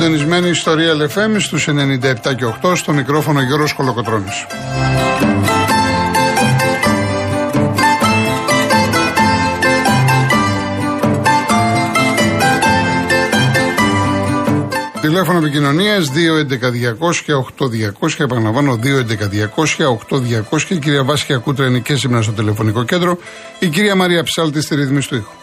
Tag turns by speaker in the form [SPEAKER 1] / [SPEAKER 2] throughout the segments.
[SPEAKER 1] συντονισμένοι στο Real FM στους 97 και 8 στο μικρόφωνο Γιώργος Κολοκοτρώνης. Τηλέφωνο επικοινωνίας 211-200-8200. Επαναλαμβάνω 211-200-8200. Η κυρία Βάσια Κούτρα είναι και σήμερα στο τηλεφωνικό κέντρο. Η κυρία Μαρία Ψάλτη στη ρύθμιση του ήχου.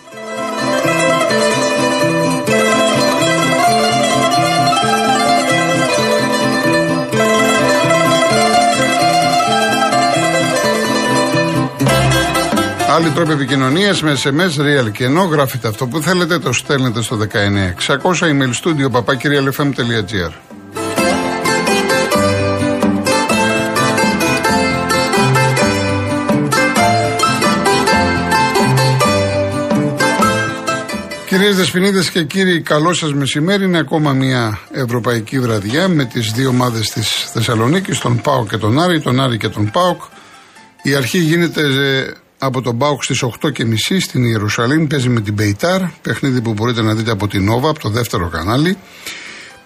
[SPEAKER 1] Άλλοι τρόποι επικοινωνίας με SMS, real και ενώ γράφετε αυτό που θέλετε, το στέλνετε στο 19600 email studio papakirialfm.gr. Κυρίες Δεσποινίδες και κύριοι, καλό σας μεσημέρι. Είναι ακόμα μια ευρωπαϊκή βραδιά με τις δύο ομάδες της Θεσσαλονίκης, τον Πάοκ και τον Άρη, τον Άρη και τον Πάοκ. Η αρχή γίνεται ε, από τον Μπάουκ στις 8.30 στην Ιερουσαλήμ. Παίζει με την Πεϊτάρ, παιχνίδι που μπορείτε να δείτε από την Νόβα, από το δεύτερο κανάλι.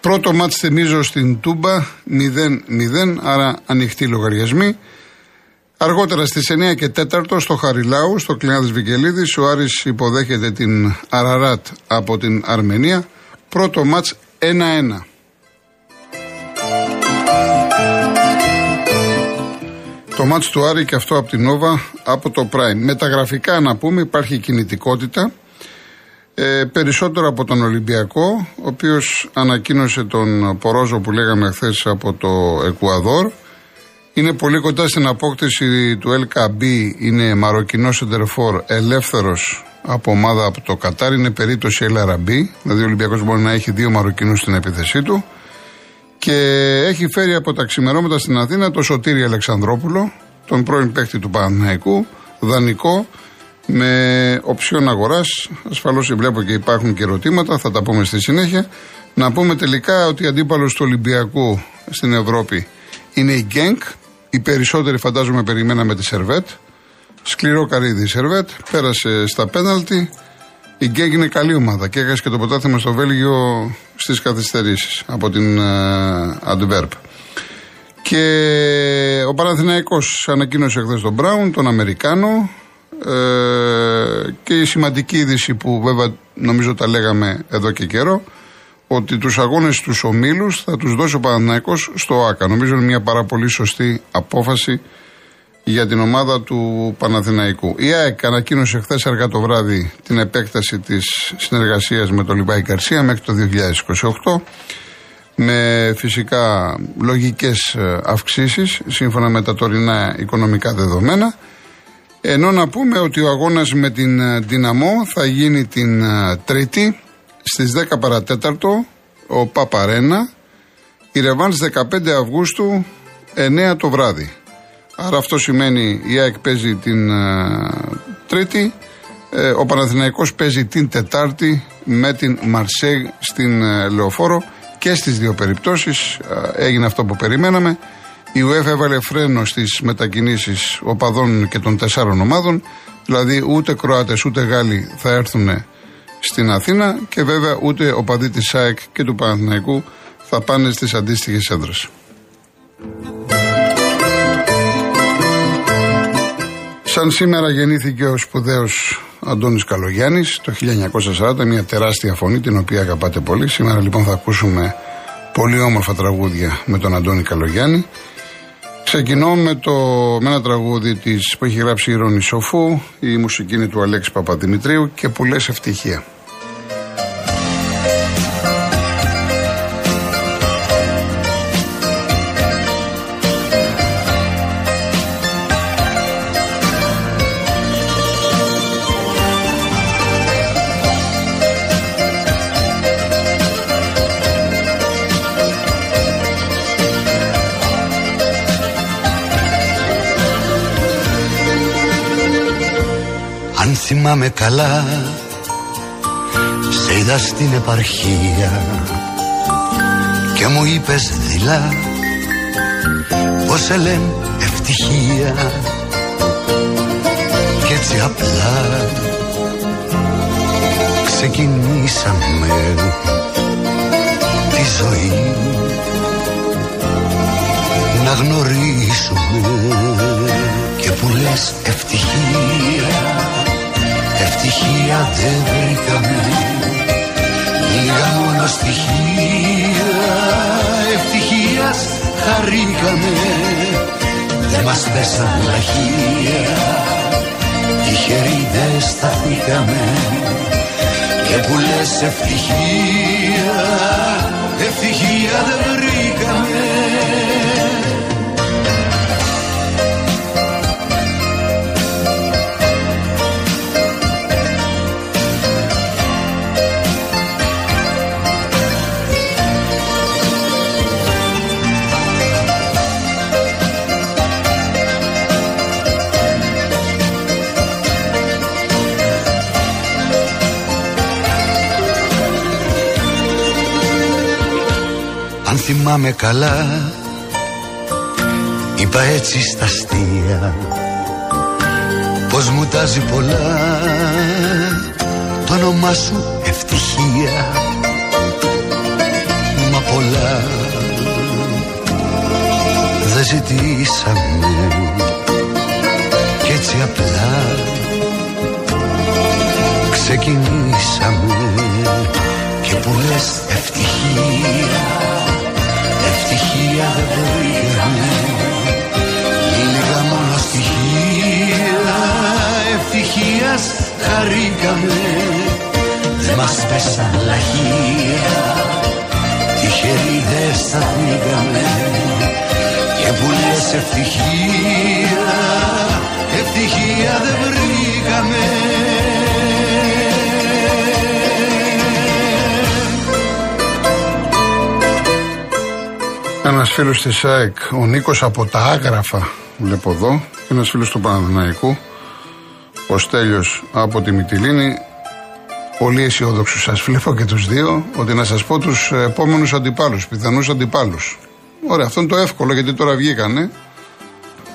[SPEAKER 1] Πρώτο μάτς θυμίζω στην Τούμπα 0-0, άρα ανοιχτή λογαριασμοί. Αργότερα στις 9 και 4 στο Χαριλάου, στο Κλινάδης Βικελίδης, ο Άρης υποδέχεται την Αραράτ από την Αρμενία. Πρώτο μάτς 1-1. Το μάτς του Άρη και αυτό από την Νόβα από το Prime. Με τα γραφικά να πούμε υπάρχει κινητικότητα. Ε, περισσότερο από τον Ολυμπιακό, ο οποίος ανακοίνωσε τον Πορόζο που λέγαμε χθες από το Εκουαδόρ. Είναι πολύ κοντά στην απόκτηση του LKB, είναι Μαροκινός Σεντερφόρ, ελεύθερος από ομάδα από το Κατάρ, είναι περίπτωση LRB, δηλαδή ο Ολυμπιακός μπορεί να έχει δύο Μαροκινούς στην επίθεσή του και έχει φέρει από τα ξημερώματα στην Αθήνα το Σωτήρι Αλεξανδρόπουλο, τον πρώην παίκτη του Παναθηναϊκού, δανεικό, με οψιόν αγοράς. Ασφαλώς βλέπω και υπάρχουν και ερωτήματα, θα τα πούμε στη συνέχεια. Να πούμε τελικά ότι αντίπαλος του Ολυμπιακού στην Ευρώπη είναι η Γκένκ. Οι περισσότεροι φαντάζομαι περιμέναμε τη Σερβέτ. Σκληρό καρύδι η Σερβέτ. Πέρασε στα πέναλτι. Η Γκέγκ είναι καλή ομάδα και έχασε και το ποτάθημα στο Βέλγιο στις καθυστερήσεις από την Αντβέρπ. Και ο Παναθηναϊκός ανακοίνωσε χθες τον Μπράουν, τον Αμερικάνο. Ε, και η σημαντική είδηση που βέβαια νομίζω τα λέγαμε εδώ και καιρό ότι τους αγώνες τους ομίλους θα τους δώσει ο Παναθηναϊκός στο ΆΚΑ. Νομίζω είναι μια πάρα πολύ σωστή απόφαση για την ομάδα του Παναθηναϊκού. Η ΑΕΚ ανακοίνωσε χθες αργά το βράδυ την επέκταση της συνεργασίας με τον Λιμπάη Καρσία μέχρι το 2028 με φυσικά λογικές ε, αυξήσεις σύμφωνα με τα τωρινά οικονομικά δεδομένα. Ενώ να πούμε ότι ο αγώνας με την ε, Δυναμό θα γίνει την ε, Τρίτη στις 10 παρατέταρτο ο Παπαρένα. Η Ρεβάνς 15 Αυγούστου 9 το βράδυ Άρα αυτό σημαίνει η ΑΕΚ παίζει την uh, Τρίτη, ε, ο Παναθηναϊκός παίζει την Τετάρτη με την Μαρσέγ στην uh, Λεωφόρο και στις δύο περιπτώσεις έγινε αυτό που περιμέναμε. Η UEFA έβαλε φρένο στις μετακινήσεις οπαδών και των τεσσάρων ομάδων, δηλαδή ούτε Κροάτες ούτε Γάλλοι θα έρθουν στην Αθήνα και βέβαια ούτε οπαδοί της ΑΕΚ και του Παναθηναϊκού θα πάνε στις αντίστοιχες έδρες. Σαν σήμερα γεννήθηκε ο σπουδαίος Αντώνης Καλογιάννης το 1940, μια τεράστια φωνή την οποία αγαπάτε πολύ. Σήμερα λοιπόν θα ακούσουμε πολύ όμορφα τραγούδια με τον Αντώνη Καλογιάννη. Ξεκινώ με, το, με ένα τραγούδι της, που έχει γράψει η Ρόνη Σοφού, η μουσική είναι του Αλέξη Παπαδημητρίου και που λες ευτυχία.
[SPEAKER 2] Θυμάμαι καλά. Σε είδα στην επαρχία Και μου είπες δειλά Πως σε λένε ευτυχία δεν βρήκαμε λίγα μόνο στοιχεία ευτυχίας χαρήκαμε. Δεν μας πέσαν λαχεία τυχεροί δεν σταθήκαμε. Και που λες ευτυχία ευτυχία δεν βρήκαμε θυμάμαι καλά. Είπα έτσι στα αστεία Πως μου τάζει πολλά. Το όνομά σου ευτυχία Μα πολλά. Δεν ζητήσαμε ευτυχία δεν βρήκαμε Λίγα μόνο στοιχεία ευτυχίας χαρήκαμε. Δεν μας πέσαν λαχεία Τυχεροί δεν σταθήκαμε Και που λες ευτυχία Ευτυχία δεν βρήκαμε
[SPEAKER 1] Ένας φίλος της ΑΕΚ, ο Νίκος από τα Άγραφα, βλέπω εδώ. Και ένας φίλος του Παναδημαϊκού, ο Στέλιος από τη Μυτιλίνη. Πολύ αισιόδοξου σας βλέπω και τους δύο, ότι να σας πω τους επόμενους αντιπάλους, πιθανούς αντιπάλους. Ωραία, αυτό είναι το εύκολο γιατί τώρα βγήκανε.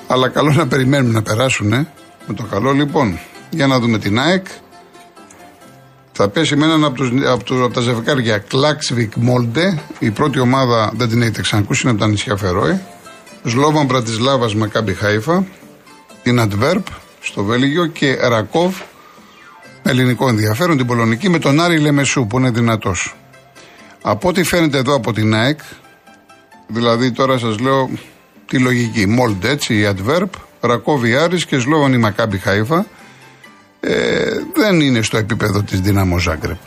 [SPEAKER 1] Αλλά καλό να περιμένουμε να περάσουν. Με το καλό λοιπόν, για να δούμε την ΑΕΚ. Θα πέσει με έναν από, τους, από, τους, από τα ζευγάρια Κλάξβικ Μόλντε. Η πρώτη ομάδα δεν την έχετε ξανακούσει, είναι από τα νησιά Φερόε. Σλόβαν Πρατισλάβας με Κάμπι Χάιφα. Την Αντβέρπ στο Βέλγιο και Ρακόβ με ελληνικό ενδιαφέρον, την Πολωνική, με τον Άρη Λεμεσού που είναι δυνατός. Από ό,τι φαίνεται εδώ από την ΑΕΚ, δηλαδή τώρα σας λέω τη λογική. Μόλντε έτσι, η Αντβέρπ, Ρακόβ Άρης και Σλόβαν η Μακάμπι Χάιφα ε, δεν είναι στο επίπεδο της Δυναμό Ζάγκρεπ.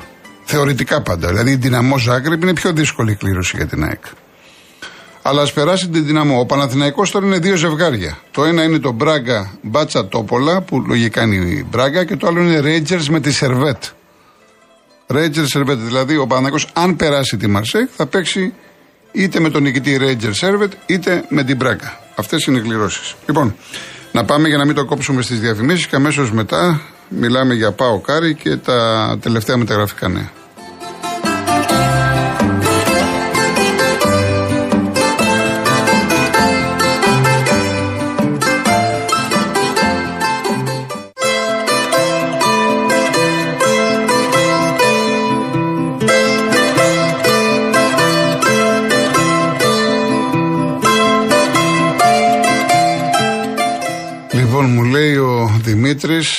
[SPEAKER 1] Θεωρητικά πάντα. Δηλαδή η Δυναμό Ζάγκρεπ είναι πιο δύσκολη κλήρωση για την ΑΕΚ. Αλλά ας περάσει την Δυναμό. Ο Παναθηναϊκός τώρα είναι δύο ζευγάρια. Το ένα είναι το Μπράγκα Μπάτσκα Τόπολα, που λογικά είναι η Μπράγκα, και το άλλο είναι Rangers με τη Σερβέτ. Rangers Σερβέτ. Δηλαδή ο Παναθηναϊκός αν περάσει τη Μαρσέιγ θα παίξει είτε με τον νικητή Rangers Σερβέτ είτε με την Μπράγκα. Αυτές είναι οι κληρώσεις. Λοιπόν, να πάμε για να μην το κόψουμε στις διαφημίσεις και αμέσως μετά Μιλάμε για ΠΑΟΚ, Άρη και τα τελευταία μεταγραφικά νέα.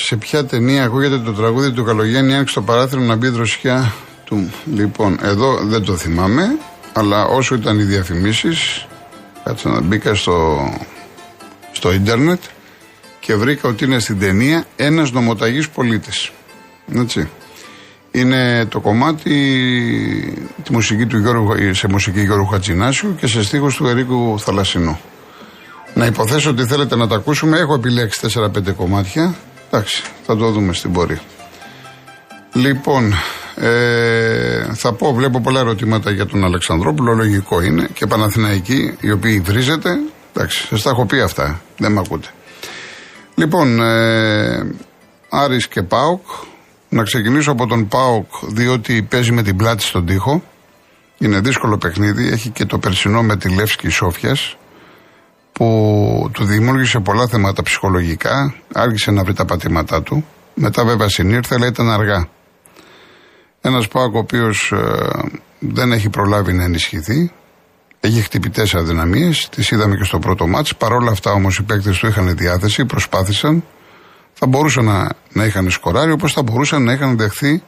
[SPEAKER 1] Σε ποια ταινία ακούγεται το τραγούδι του Καλογέννη, άνοιξε το παράθυρο να μπει δροσιά του. Λοιπόν, εδώ δεν το θυμάμαι, αλλά όσο ήταν οι διαφημίσεις, κάτσε να μπήκα στο, στο ίντερνετ και βρήκα ότι είναι στην ταινία ένας νομοταγής πολίτης. Έτσι. Είναι το κομμάτι τη μουσική του Γιώργου, σε μουσική Γιώργου Χατζινάσιου και σε στίχους του Ερίκου Θαλασσινού. Να υποθέσω ότι θέλετε να τα ακούσουμε. Έχω επιλέξει 4-5 κομμάτια. Εντάξει, θα το δούμε στην πορεία. Λοιπόν, ε, θα πω, βλέπω πολλά ερωτήματα για τον Αλεξανδρόπουλο, λογικό είναι, και Παναθηναϊκοί, οι οποίοι βρίζετε. Εντάξει, σας τα έχω πει αυτά, δεν με ακούτε. Λοιπόν, ε, Άρης και Πάοκ. Να ξεκινήσω από τον Πάοκ, διότι παίζει με την πλάτη στον τοίχο. Είναι δύσκολο παιχνίδι, έχει και το περσινό με τη Λεύσκη Σόφιας που του δημιούργησε πολλά θέματα ψυχολογικά, άρχισε να βρει τα πατήματά του. Μετά βέβαια συνήρθε, αλλά ήταν αργά. Ένας Πάκο ο οποίος ε, δεν έχει προλάβει να ενισχυθεί. Έχει χτυπητέ αδυναμίες, τις είδαμε και στο πρώτο μάτς. Παρ' όλα αυτά όμως οι παίκτες του είχαν διάθεση, προσπάθησαν. Θα μπορούσαν να, να είχαν σκοράρει, όπως θα μπορούσαν να είχαν δεχθεί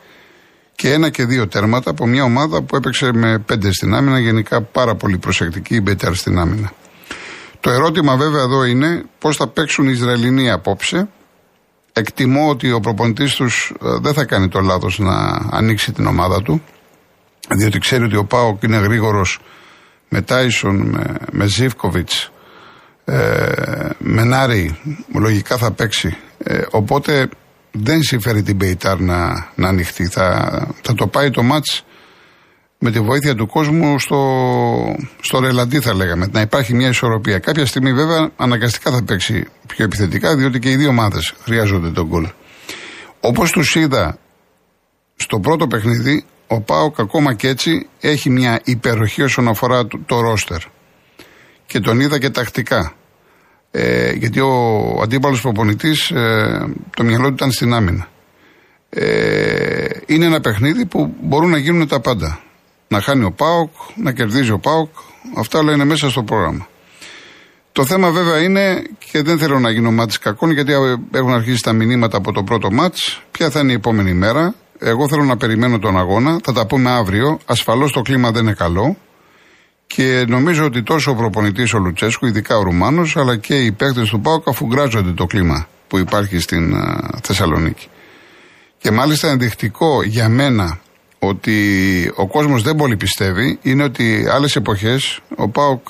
[SPEAKER 1] και ένα και δύο τέρματα από μια ομάδα που έπαιξε με πέντε στην άμυνα. Γενικά πάρα πολύ προσεκτική η Μπέτερ στην άμυνα. Το ερώτημα βέβαια εδώ είναι πώς θα παίξουν οι Ισραηλινοί απόψε. Εκτιμώ ότι ο προπονητής τους ε, δεν θα κάνει το λάθος να ανοίξει την ομάδα του, διότι ξέρει ότι ο Πάοκ είναι γρήγορος με Τάισον, με, με Ζήφκοβιτς, ε, με Νάρη, λογικά θα παίξει. Ε, οπότε δεν συμφέρει την Μπεϊτάρ να, να ανοιχτεί. Θα, θα το πάει το μάτς με τη βοήθεια του κόσμου στο, στο ρελαντί θα λέγαμε, να υπάρχει μια ισορροπία. Κάποια στιγμή βέβαια αναγκαστικά θα παίξει πιο επιθετικά, διότι και οι δύο ομάδες χρειάζονται τον γκολ. Όπως τους είδα στο πρώτο παιχνίδι, ο Πάοκ ακόμα και έτσι έχει μια υπεροχή όσον αφορά το, το ρόστερ. Και τον είδα και τακτικά. Ε, γιατί ο αντίπαλος προπονητής, ε, το μυαλό του ήταν στην άμυνα. Ε, είναι ένα παιχνίδι που μπορούν να γίνουν τα πάντα. Να χάνει ο Πάοκ, να κερδίζει ο Πάοκ, αυτά όλα είναι μέσα στο πρόγραμμα. Το θέμα βέβαια είναι, και δεν θέλω να γίνω μάτι κακών, γιατί έχουν αρχίσει τα μηνύματα από το πρώτο μάτς. Ποια θα είναι η επόμενη μέρα. Εγώ θέλω να περιμένω τον αγώνα. Θα τα πούμε αύριο. Ασφαλώς το κλίμα δεν είναι καλό. Και νομίζω ότι τόσο ο προπονητής ο Λουτσέσκου, ειδικά ο Ρουμάνος, αλλά και οι παίκτες του ΠΑΟΚ αφουγκράζονται το κλίμα που υπάρχει στην Θεσσαλονίκη. Και μάλιστα ενδεικτικό για μένα ότι ο κόσμος δεν πολύ πιστεύει είναι ότι άλλες εποχές ο ΠΑΟΚ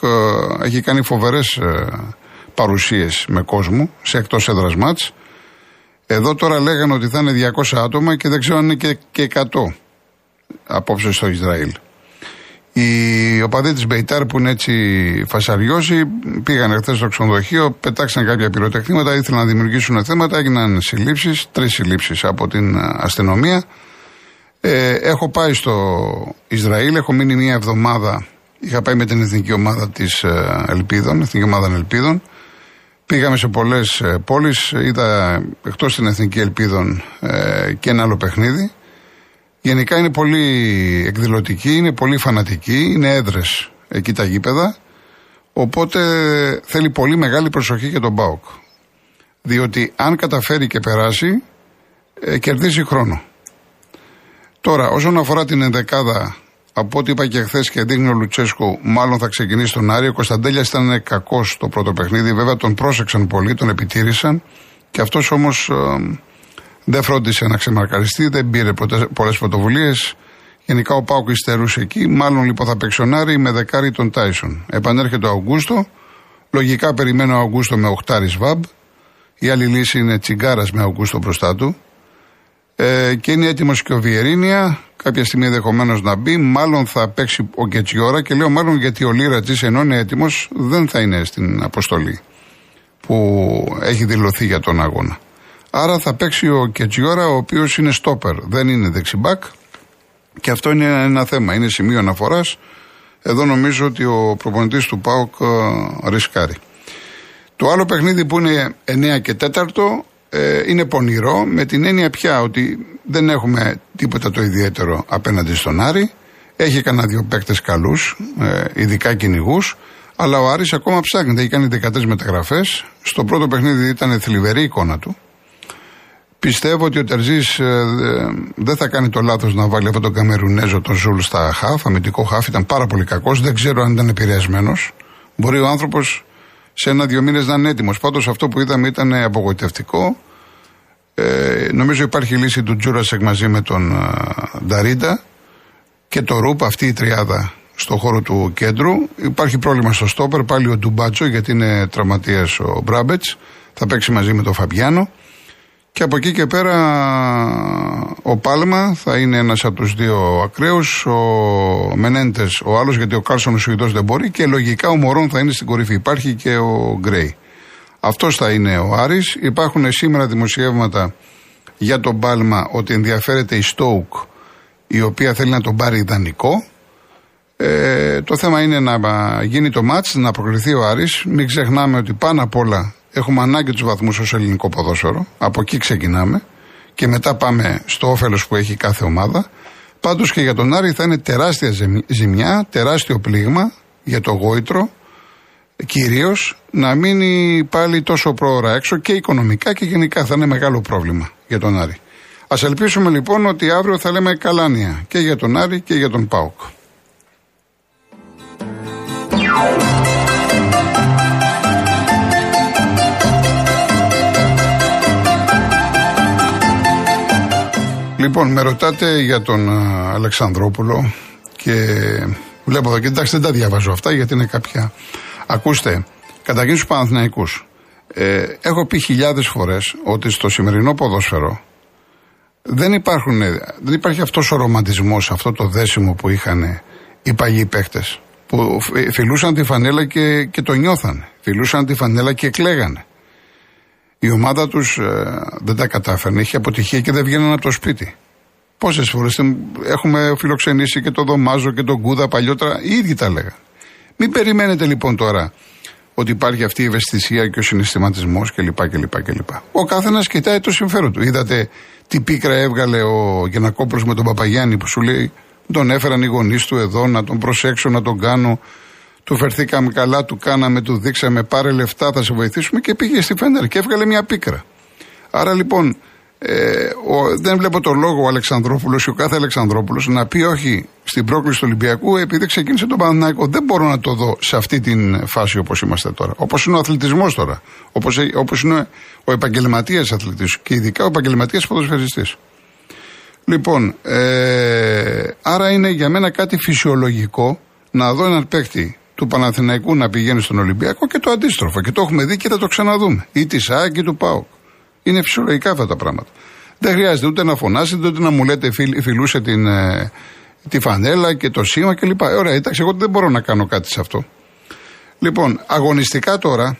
[SPEAKER 1] έχει κάνει φοβερές παρουσίες με κόσμο σε εκτός έδρας μάτς. Εδώ τώρα λέγανε ότι θα είναι 200 άτομα και δεν ξέρω αν είναι και, και 100 απόψε στο Ισραήλ. Οι οπαδοί της Μπεϊτάρ που είναι έτσι φασαριώσει πήγαν χθες στο ξενοδοχείο, πετάξαν κάποια πυροτεχνήματα, ήθελαν να δημιουργήσουν θέματα, έγιναν συλλήψεις, τρεις συλλήψεις από την αστυνομία. Ε, έχω πάει στο Ισραήλ, έχω μείνει μία εβδομάδα. Είχα πάει με την εθνική ομάδα της ε, Ελπίδων, εθνική ομάδα Ελπίδων. Πήγαμε σε πολλές ε, πόλεις, είδα εκτός την εθνική Ελπίδων ε, και ένα άλλο παιχνίδι. Γενικά είναι πολύ εκδηλωτική, είναι πολύ φανατική, είναι έδρες εκεί τα γήπεδα. Οπότε θέλει πολύ μεγάλη προσοχή για τον Μπάουκ. Διότι αν καταφέρει και περάσει, ε, κερδίζει χρόνο. Τώρα, όσον αφορά την ενδεκάδα, από ό,τι είπα και χθες και δείχνει ο Λουτσέσκο, μάλλον θα ξεκινήσει τον Άρη. Ο Κωνσταντέλιας ήταν κακός το πρώτο παιχνίδι. Βέβαια τον πρόσεξαν πολύ, τον επιτήρησαν. Και αυτός όμως ε, δεν φρόντισε να ξεμαρκαριστεί, δεν πήρε πολλές πρωτοβουλίες. Γενικά ο Πάουκ υστερούσε εκεί. Μάλλον λοιπόν θα παίξει με δεκάρι τον Τάισον. Επανέρχεται ο Αυγούστο. Λογικά περιμένω ο Αυγούστο με οχτάρι Σβάμπ. Η άλλη λύση είναι τσιγκάρας με Αυγούστο μπροστά του. Ε, και είναι έτοιμος και ο Βιερίνια. Κάποια στιγμή ενδεχομένως να μπει. Μάλλον θα παίξει ο Κετσιόρα. Και λέω μάλλον γιατί ο Λίρα ενώ είναι έτοιμος δεν θα είναι στην αποστολή που έχει δηλωθεί για τον αγώνα. Άρα θα παίξει ο Κετζιόρα, ο οποίος είναι στόπερ, δεν είναι δεξιμπάκ. Και αυτό είναι ένα θέμα, είναι σημείο αναφοράς. Εδώ νομίζω ότι ο προπονητής του ΠΑΟΚ ε, ρισκάρει. Το άλλο παιχνίδι που είναι 9 και 4 ε, είναι πονηρό με την έννοια πια ότι δεν έχουμε τίποτα το ιδιαίτερο απέναντι στον Άρη. Έχει κανένα δύο παίκτες καλούς, ε, ειδικά κυνηγούς. Αλλά ο Άρης ακόμα ψάχνει. Έχει κάνει 13 μεταγραφές. Στο πρώτο παιχνίδι ήταν θλιβερή εικόνα του. Πιστεύω ότι ο Τερζής ε, δεν θα κάνει το λάθος να βάλει αυτόν τον Καμερουνέζο, τον Ζουλ, στα χαφ. Αμυντικό χαφ ήταν πάρα πολύ κακός. Δεν ξέρω αν ήταν επηρεασμένος. Μπορεί ο άνθρωπος σε ένα-δύο μήνες να είναι έτοιμος. Πάντως αυτό που είδαμε ήταν απογοητευτικό. Ε, νομίζω υπάρχει λύση του Τζούρασεκ μαζί με τον ε, Νταρίντα και το Ρουπ, αυτή η τριάδα στο χώρο του κέντρου. Υπάρχει πρόβλημα στο στόπερ, πάλι ο Ντουμπάτσο γιατί είναι τραυματίας ο Μπράμπετς. Θα παίξει μαζί με τον Φαμπιάνο. Και από εκεί και πέρα ο Πάλμα θα είναι ένας από τους δύο ακραίους. Ο Μενέντες ο άλλος, γιατί ο Κάρσον ο Σουηδός δεν μπορεί. Και λογικά ο Μορόν θα είναι στην κορυφή. Υπάρχει και ο Γκρέι. Αυτός θα είναι ο Άρης. Υπάρχουν σήμερα δημοσιεύματα για τον Πάλμα ότι ενδιαφέρεται η Στόουκ η οποία θέλει να τον πάρει ιδανικό. Ε, το θέμα είναι να γίνει το μάτς, να προκριθεί ο Άρης. Μην ξεχνάμε ότι πάνω απ' όλα Έχουμε ανάγκη τους βαθμούς ως ελληνικό ποδόσφαιρο. Από εκεί ξεκινάμε. Και μετά πάμε στο όφελος που έχει κάθε ομάδα. Πάντως και για τον Άρη θα είναι τεράστια ζημιά, τεράστιο πλήγμα για το γόητρο, κυρίως να μείνει πάλι τόσο πρόωρα έξω και οικονομικά και γενικά θα είναι μεγάλο πρόβλημα για τον Άρη. Α ελπίσουμε λοιπόν ότι αύριο θα λέμε καλάνια και για τον Άρη και για τον Πάουκ. Λοιπόν, με ρωτάτε για τον Αλεξανδρόπουλο και βλέπω εδώ και εντάξει δεν τα διαβάζω αυτά γιατί είναι κάποια. Ακούστε, καταρχήν στους Παναθηναϊκούς. Ε, έχω πει χιλιάδες φορές ότι στο σημερινό ποδόσφαιρο δεν, υπάρχουν, δεν υπάρχει αυτός ο ρομαντισμός, αυτό το δέσιμο που είχαν οι παλιοί παίχτες που φιλούσαν τη φανέλα και, και το νιώθαν. Φιλούσαν τη φανέλα και κλαίγανε. Η ομάδα τους ε, δεν τα κατάφερνε, είχε αποτυχία και δεν βγαίνανε από το σπίτι. Πόσες φορές έχουμε φιλοξενήσει και τον Δωμάζο και τον Κούδα παλιότερα, οι ίδιοι τα λέγανε. Μην περιμένετε λοιπόν τώρα ότι υπάρχει αυτή η ευαισθησία και ο συναισθηματισμός κλπ. κλπ, κλπ. Ο καθένας κοιτάει το συμφέρον του. Είδατε τι πίκρα έβγαλε ο Γεννακόπουλο με τον Παπαγιάννη που σου λέει τον έφεραν οι γονείς του εδώ να τον προσέξω, να τον κάνω. Του φερθήκαμε καλά, του κάναμε, του δείξαμε, πάρε λεφτά, θα σε βοηθήσουμε και πήγε στη Φέντερ και έβγαλε μια πίκρα. Άρα λοιπόν ε, ο, δεν βλέπω τον λόγο ο Αλεξανδρόπουλος ή ο κάθε Αλεξανδρόπουλος να πει όχι στην πρόκληση του Ολυμπιακού επειδή ξεκίνησε τον Παναθηναϊκό. Δεν μπορώ να το δω σε αυτή την φάση όπως είμαστε τώρα. Όπως είναι ο αθλητισμός τώρα. Όπως όπως είναι ο επαγγελματίας αθλητής και ειδικά ο επαγγελματίας ποδοσφαιριστής. Λοιπόν, ε, άρα είναι για μένα κάτι φυσιολογικό να δω έναν παίκτη του Παναθηναϊκού να πηγαίνει στον Ολυμπιακό και το αντίστροφο. Και το έχουμε δει και θα το ξαναδούμε. Ή τη ΣΑΚ ή του ΠΑΟΚ. Είναι φυσιολογικά αυτά τα πράγματα. Δεν χρειάζεται ούτε να φωνάσετε, ούτε να μου λέτε φιλ, φιλούσε την, ε, τη φανέλα και το σήμα κλπ. Ε, ωραία, εντάξει, εγώ δεν μπορώ να κάνω κάτι σε αυτό. Λοιπόν, αγωνιστικά τώρα,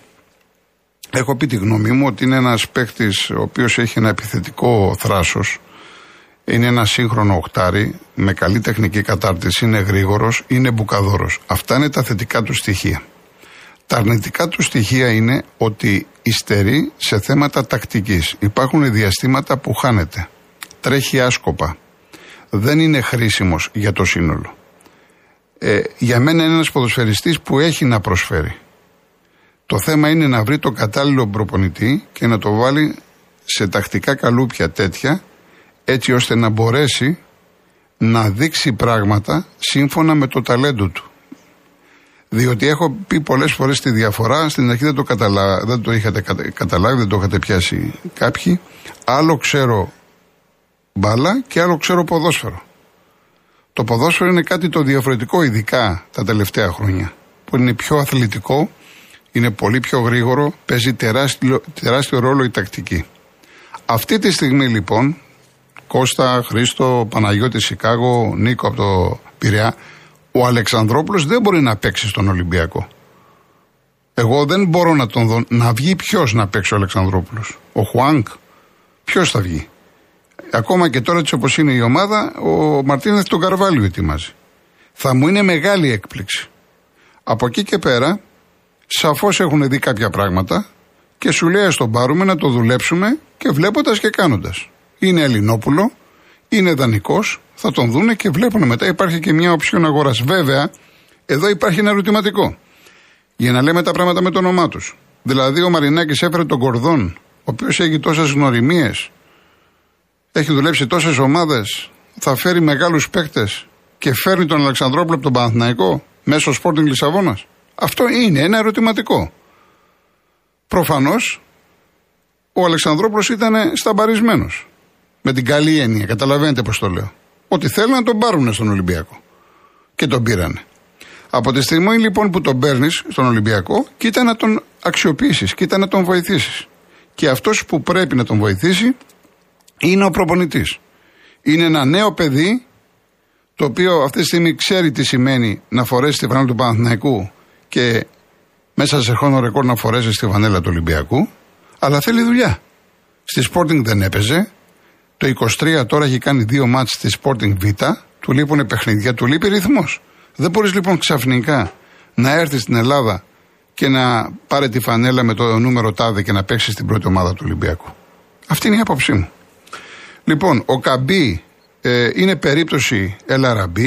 [SPEAKER 1] έχω πει τη γνώμη μου ότι είναι ένας παίκτης ο οποίος έχει ένα επιθετικό θράσος. Είναι ένα σύγχρονο οκτάρι με καλή τεχνική κατάρτιση, είναι γρήγορος, είναι μπουκαδόρος. Αυτά είναι τα θετικά του στοιχεία. Τα αρνητικά του στοιχεία είναι ότι υστερεί σε θέματα τακτικής. Υπάρχουν διαστήματα που χάνεται. Τρέχει άσκοπα. Δεν είναι χρήσιμος για το σύνολο. Ε, για μένα είναι ένας ποδοσφαιριστής που έχει να προσφέρει. Το θέμα είναι να βρει το κατάλληλο προπονητή και να το βάλει σε τακτικά καλούπια τέτοια έτσι ώστε να μπορέσει να δείξει πράγματα σύμφωνα με το ταλέντο του. Διότι έχω πει πολλές φορές τη διαφορά, στην αρχή δεν το, καταλα... δεν το είχατε καταλάβει, δεν το είχατε πιάσει κάποιοι. Άλλο ξέρω μπάλα και άλλο ξέρω ποδόσφαιρο. Το ποδόσφαιρο είναι κάτι το διαφορετικό, ειδικά τα τελευταία χρόνια. Που είναι πιο αθλητικό, είναι πολύ πιο γρήγορο, παίζει τεράστιο, τεράστιο ρόλο η τακτική. Αυτή τη στιγμή λοιπόν, Κώστα, Χρήστο, Παναγιώτη, Σικάγο, Νίκο από το Πειραιά, ο Αλεξανδρόπουλος δεν μπορεί να παίξει στον Ολυμπιακό. Εγώ δεν μπορώ να τον δω. Να βγει ποιος να παίξει ο Αλεξανδρόπουλος. Ο Χουάνκ. Ποιος θα βγει. Ακόμα και τώρα έτσι όπως είναι η ομάδα, ο Μαρτίνεθ τον Καρβάλιο ετοιμάζει. Θα μου είναι μεγάλη έκπληξη. Από εκεί και πέρα, σαφώς έχουν δει κάποια πράγματα και σου λέει: στον πάρουμε να το δουλέψουμε και βλέποντας και κάνοντας. Είναι Ελληνόπουλο, είναι δανεικός, θα τον δούνε και βλέπουν μετά υπάρχει και μια οψιόν αγοράς. Βέβαια, εδώ υπάρχει ένα ερωτηματικό. Για να λέμε τα πράγματα με το όνομά τους. Δηλαδή, ο Μαρινάκης έφερε τον Κορδόν, ο οποίος έχει τόσες γνωριμίες, έχει δουλέψει τόσες ομάδες, θα φέρει μεγάλους παίκτες και φέρνει τον Αλεξανδρόπουλο από τον Παναθηναϊκό μέσω Sporting Λισαβόνας. Αυτό είναι ένα ερωτηματικό. Προφανώς ο Αλεξανδρόπουλος ήταν σταμπαρισμένος. Με την καλή έννοια, καταλαβαίνετε πώς το λέω. Ότι θέλουν να τον πάρουν στον Ολυμπιακό. Και τον πήρανε. Από τη στιγμή λοιπόν που τον παίρνεις στον Ολυμπιακό, κοίτα να τον αξιοποιήσεις, κοίτα να τον βοηθήσεις. Και αυτός που πρέπει να τον βοηθήσει είναι ο προπονητής. Είναι ένα νέο παιδί, το οποίο αυτή τη στιγμή ξέρει τι σημαίνει να φορέσεις τη βανέλα του Παναθηναϊκού και μέσα σε χρόνο ρεκόρ να φορέσεις τη βανέλα του Ολυμπιακού, αλλά θέλει δουλειά. Στη Sporting δεν έπαιζε, το 23 τώρα έχει κάνει δύο μάτς στη Sporting Β, του λείπουν παιχνίδια, του λείπει ρυθμός. Δεν μπορείς λοιπόν ξαφνικά να έρθεις στην Ελλάδα και να πάρει τη φανέλα με το νούμερο τάδε και να παίξεις στην πρώτη ομάδα του Ολυμπιακού. Αυτή είναι η άποψή μου. Λοιπόν, ο Καμπή Ε, είναι περίπτωση LRB,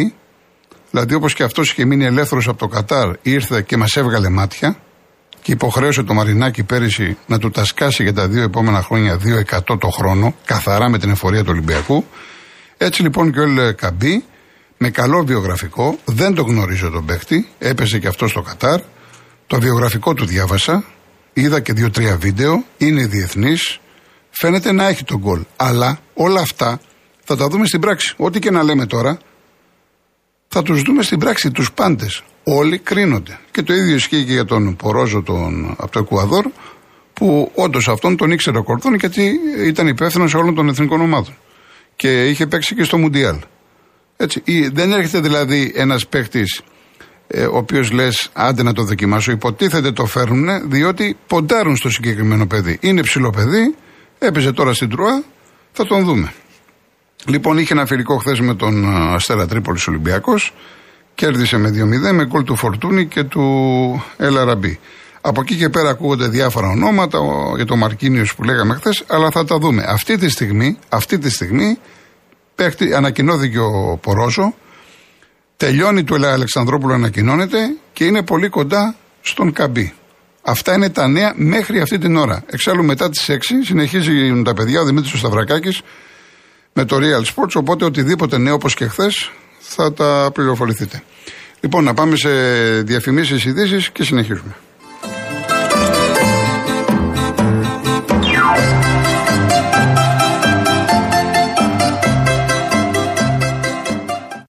[SPEAKER 1] δηλαδή όπως και αυτός είχε μείνει ελεύθερος από το Κατάρ, ήρθε και μας έβγαλε μάτια και υποχρέωσε το Μαρινάκι πέρυσι να του τα σκάσει για τα δύο επόμενα χρόνια 2% το χρόνο, καθαρά με την εφορία του Ολυμπιακού. Έτσι λοιπόν και ο Ελ Καμπή, με καλό βιογραφικό, δεν το γνωρίζω τον παίχτη, έπεσε και αυτό στο Κατάρ. Το βιογραφικό του διάβασα, είδα και δύο-τρία βίντεο, είναι διεθνής, φαίνεται να έχει τον γκολ. Αλλά όλα αυτά θα τα δούμε στην πράξη. Ό,τι και να λέμε τώρα, θα τους δούμε στην πράξη, τους πάντες. Όλοι κρίνονται. Και το ίδιο ισχύει και για τον Πορόζο τον, από το Εκουαδόρ, που όντως αυτόν τον ήξερε ο Κορδόν γιατί ήταν υπεύθυνος όλων των εθνικών ομάδων. Και είχε παίξει και στο Μουντιάλ. Έτσι. Δεν έρχεται δηλαδή ένας παίχτη ε, ο οποίος λες, άντε να το δοκιμάσω. Υποτίθεται το φέρνουν διότι ποντάρουν στο συγκεκριμένο παιδί. Είναι ψηλό παιδί, έπαιζε τώρα στην Τρουά, θα τον δούμε. Λοιπόν, είχε ένα φιλικό χθες με τον ε, Αστέρα Τρίπολης Ολυμπιακός. Κέρδισε με 2-0 με κόλ του Φορτούνη και του Ελαραμπή. Από εκεί και πέρα ακούγονται διάφορα ονόματα για το Μαρκίνιος που λέγαμε χθες, αλλά θα τα δούμε. Αυτή τη στιγμή, αυτή τη στιγμή παίχτη, ανακοινώθηκε ο Πορόζο, τελειώνει του Αλεξανδρόπουλου ανακοινώνεται και είναι πολύ κοντά στον Καμπή. Αυτά είναι τα νέα μέχρι αυτή την ώρα. Εξάλλου μετά τις 6 συνεχίζει τα παιδιά, ο Δημήτρης Σταυρακάκης με το Real Sports, οπότε οτιδήποτε νέο όπως και χθες θα τα πληροφορηθείτε. Λοιπόν, να πάμε σε διαφημίσεις ειδήσεις και συνεχίζουμε.